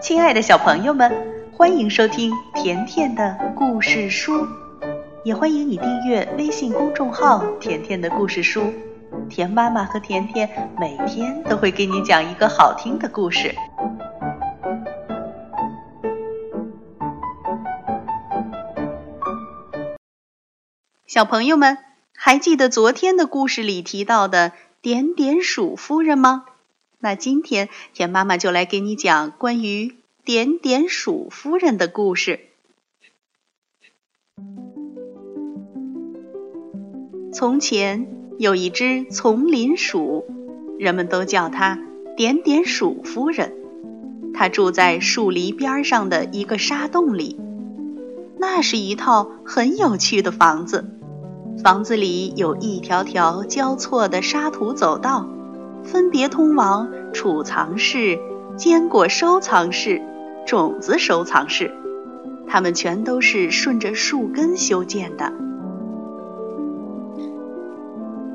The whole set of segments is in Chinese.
亲爱的小朋友们，欢迎收听甜甜的故事书，也欢迎你订阅微信公众号“甜甜的故事书”。甜妈妈和甜甜每天都会给你讲一个好听的故事。小朋友们，还记得昨天的故事里提到的点点鼠夫人吗？那今天田妈妈就来给你讲关于点点鼠夫人的故事。从前有一只丛林鼠，人们都叫它点点鼠夫人。它住在树篱边上的一个沙洞里，那是一套很有趣的房子。房子里有一条条交错的沙土走道。分别通往储藏室、坚果收藏室、种子收藏室，它们全都是顺着树根修建的。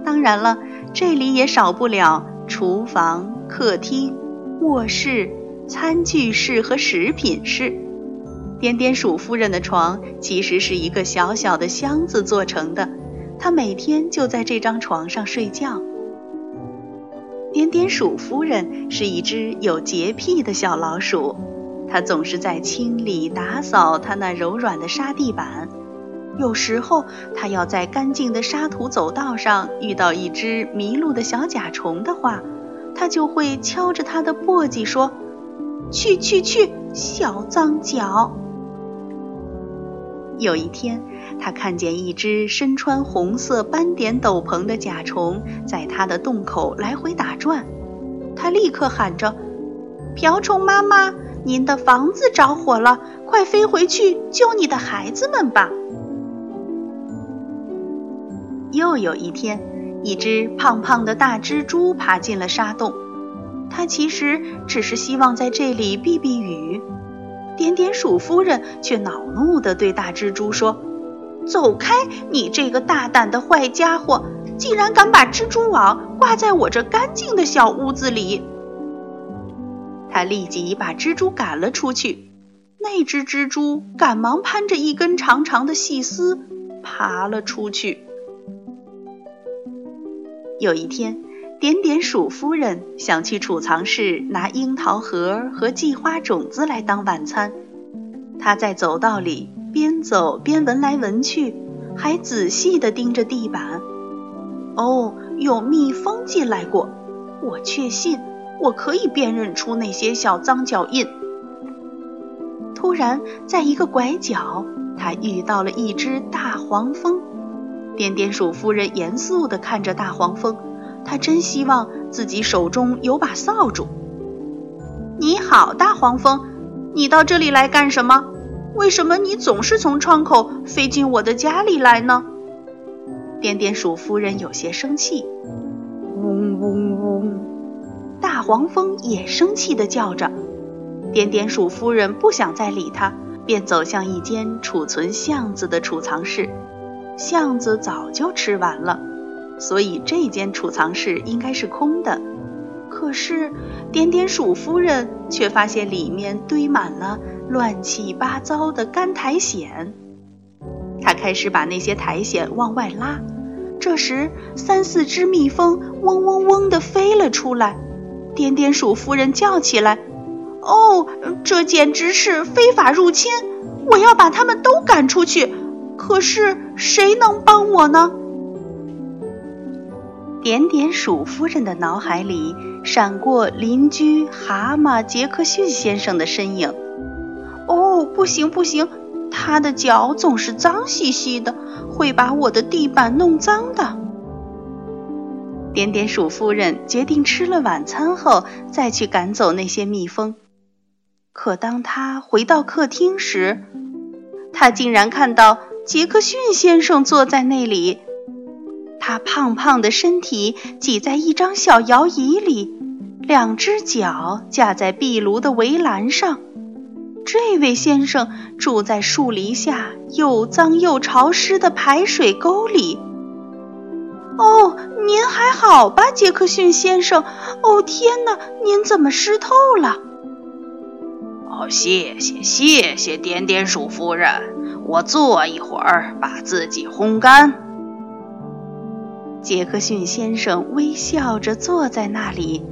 当然了，这里也少不了厨房、客厅、卧室、餐具室和食品室。点点鼠夫人的床其实是一个小小的箱子做成的，她每天就在这张床上睡觉。点点鼠夫人是一只有洁癖的小老鼠，它总是在清理打扫它那柔软的沙地板。有时候，它要在干净的沙土走道上遇到一只迷路的小甲虫的话，它就会敲着它的簸箕说：“去去去，小脏脚。”有一天，他看见一只身穿红色斑点斗篷的甲虫在他的洞口来回打转，他立刻喊着：“瓢虫妈妈，您的房子着火了，快飞回去救你的孩子们吧！”又有一天，一只胖胖的大蜘蛛爬进了沙洞，它其实只是希望在这里避避雨。点点鼠夫人却恼怒地对大蜘蛛说：“走开，你这个大胆的坏家伙，竟然敢把蜘蛛网挂在我这干净的小屋子里！”他立即把蜘蛛赶了出去。那只蜘蛛赶忙攀着一根长长的细丝爬了出去。有一天。点点鼠夫人想去储藏室拿樱桃核和蓟花种子来当晚餐。她在走道里边走边闻来闻去，还仔细地盯着地板。哦，有蜜蜂进来过，我确信我可以辨认出那些小脏脚印。突然，在一个拐角，她遇到了一只大黄蜂。点点鼠夫人严肃地看着大黄蜂。他真希望自己手中有把扫帚。你好，大黄蜂，你到这里来干什么？为什么你总是从窗口飞进我的家里来呢？点点鼠夫人有些生气。嗡嗡嗡，大黄蜂也生气地叫着。点点鼠夫人不想再理他，便走向一间储存橡子的储藏室。橡子早就吃完了。所以这间储藏室应该是空的，可是点点鼠夫人却发现里面堆满了乱七八糟的干苔藓。她开始把那些苔藓往外拉，这时三四只蜜蜂嗡嗡嗡地飞了出来。点点鼠夫人叫起来：“哦，这简直是非法入侵！我要把它们都赶出去。可是谁能帮我呢？”点点鼠夫人的脑海里闪过邻居蛤蟆杰克逊先生的身影。哦，不行不行，他的脚总是脏兮兮的，会把我的地板弄脏的。点点鼠夫人决定吃了晚餐后再去赶走那些蜜蜂。可当他回到客厅时，他竟然看到杰克逊先生坐在那里。他胖胖的身体挤在一张小摇椅里，两只脚架在壁炉的围栏上。这位先生住在树篱下又脏又潮湿的排水沟里。哦，您还好吧，杰克逊先生？哦，天哪，您怎么湿透了？哦，谢谢谢谢，点点鼠夫人，我坐一会儿，把自己烘干。杰克逊先生微笑着坐在那里，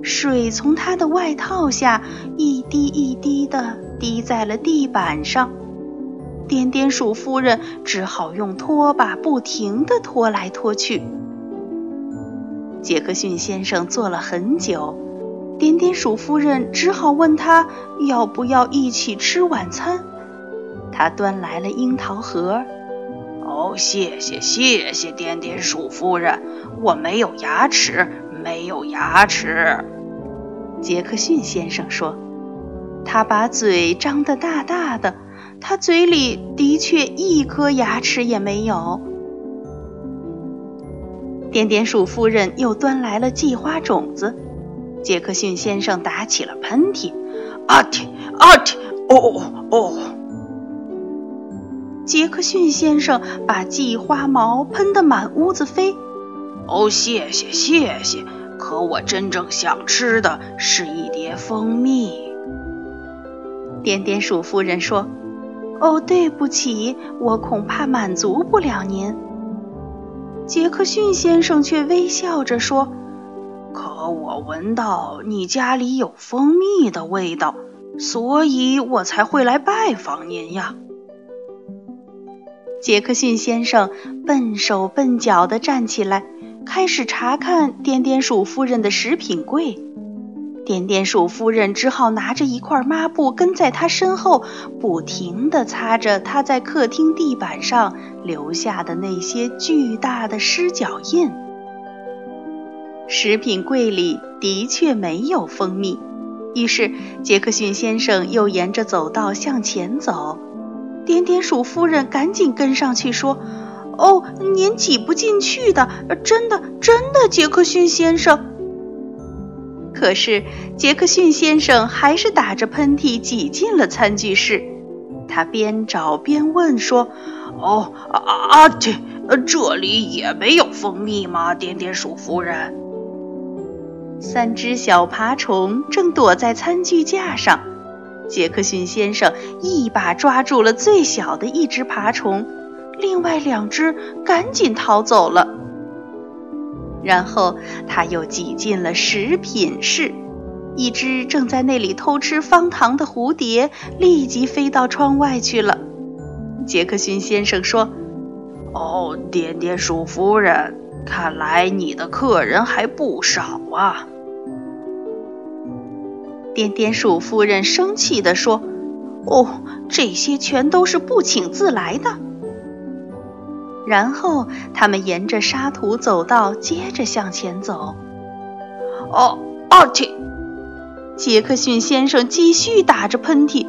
水从他的外套下一滴一滴的滴在了地板上。点点鼠夫人只好用拖把不停地拖来拖去。杰克逊先生坐了很久，点点鼠夫人只好问他要不要一起吃晚餐。他端来了樱桃核。哦，谢谢谢谢，点点鼠夫人，我没有牙齿，没有牙齿。杰克逊先生说：“他把嘴张得大大的，他嘴里的确一颗牙齿也没有。”点点鼠夫人又端来了蓟花种子，杰克逊先生打起了喷嚏，啊嚏啊嚏，哦哦！杰克逊先生把蓟花毛喷得满屋子飞。哦，谢谢谢谢，可我真正想吃的是一碟蜂蜜。点点鼠夫人说：“哦，对不起，我恐怕满足不了您。”杰克逊先生却微笑着说：“可我闻到你家里有蜂蜜的味道，所以我才会来拜访您呀。”杰克逊先生笨手笨脚地站起来，开始查看点点鼠夫人的食品柜。点点鼠夫人只好拿着一块抹布跟在他身后，不停地擦着他在客厅地板上留下的那些巨大的湿脚印。食品柜里的确没有蜂蜜，于是杰克逊先生又沿着走道向前走。点点鼠夫人赶紧跟上去说：“哦，您挤不进去的，真的，真的，杰克逊先生。”可是杰克逊先生还是打着喷嚏挤进了餐具室。他边找边问说：“哦，啊啊嚏，这里也没有蜂蜜吗？”点点鼠夫人。三只小爬虫正躲在餐具架上。杰克逊先生一把抓住了最小的一只爬虫，另外两只赶紧逃走了。然后他又挤进了食品室，一只正在那里偷吃方糖的蝴蝶立即飞到窗外去了。杰克逊先生说：“哦，点点鼠夫人，看来你的客人还不少啊。”点点鼠夫人生气地说：“哦，这些全都是不请自来的。”然后他们沿着沙土走道接着向前走。哦，阿嚏！杰克逊先生继续打着喷嚏。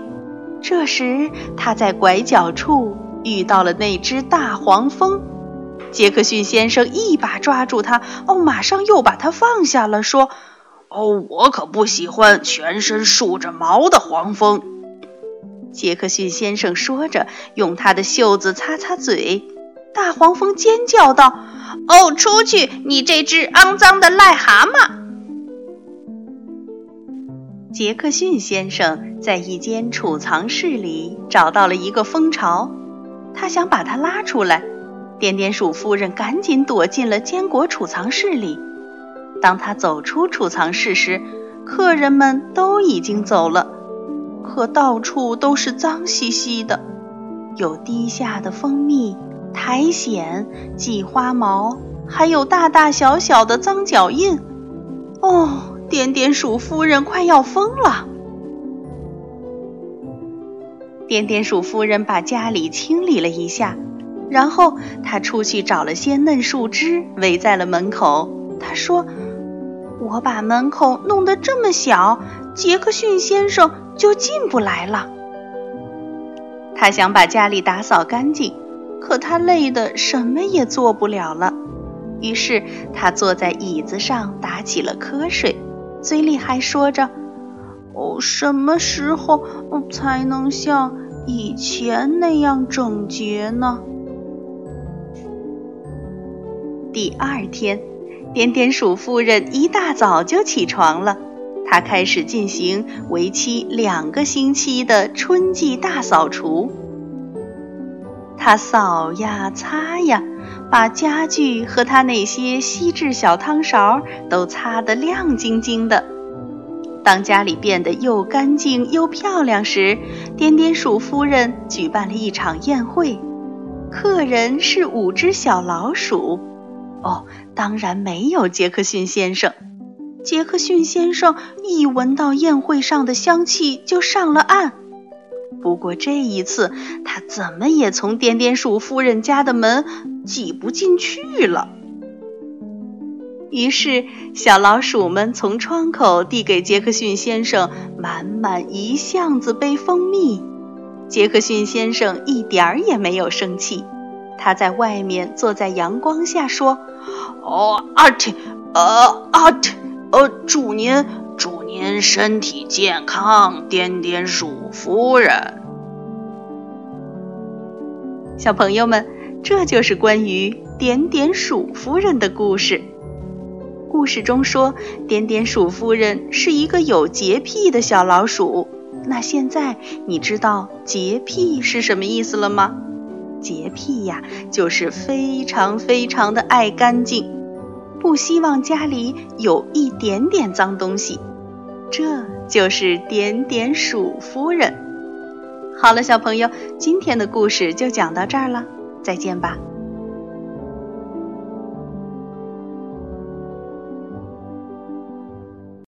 这时他在拐角处遇到了那只大黄蜂。杰克逊先生一把抓住它，哦，马上又把它放下了，说：“哦，我可不喜欢全身竖着毛的黄蜂。”杰克逊先生说着，用他的袖子擦擦嘴。大黄蜂尖叫道：“哦，出去！你这只肮脏的癞蛤蟆！”杰克逊先生在一间储藏室里找到了一个蜂巢，他想把它拉出来。点点鼠夫人赶紧躲进了坚果储藏室里。当他走出储藏室时，客人们都已经走了，可到处都是脏兮兮的，有滴下的蜂蜜。苔藓、蓟花毛，还有大大小小的脏脚印。哦，点点鼠夫人快要疯了。点点鼠夫人把家里清理了一下，然后她出去找了些嫩树枝，围在了门口。她说：“我把门口弄得这么小，杰克逊先生就进不来了。”他想把家里打扫干净。可他累得什么也做不了了，于是他坐在椅子上打起了瞌睡，嘴里还说着：“哦，什么时候才能像以前那样整洁呢？”第二天，点点鼠夫人一大早就起床了，她开始进行为期两个星期的春季大扫除。她扫呀擦呀，把家具和她那些锡制小汤勺都擦得亮晶晶的。当家里变得又干净又漂亮时，点点鼠夫人举办了一场宴会，客人是五只小老鼠。哦，当然没有杰克逊先生。杰克逊先生一闻到宴会上的香气就上了岸。不过这一次，他怎么也从点点鼠夫人家的门挤不进去了。于是，小老鼠们从窗口递给杰克逊先生满满一箱子杯蜂蜜。杰克逊先生一点儿也没有生气，他在外面坐在阳光下说：“哦，阿嚏，呃，阿嚏，呃，祝您，祝您身体健康，点点鼠夫人。”小朋友们，这就是关于点点鼠夫人的故事。故事中说，点点鼠夫人是一个有洁癖的小老鼠。那现在你知道洁癖是什么意思了吗？洁癖呀，就是非常非常的爱干净，不希望家里有一点点脏东西。这就是点点鼠夫人。好了，小朋友，今天的故事就讲到这儿了，再见吧。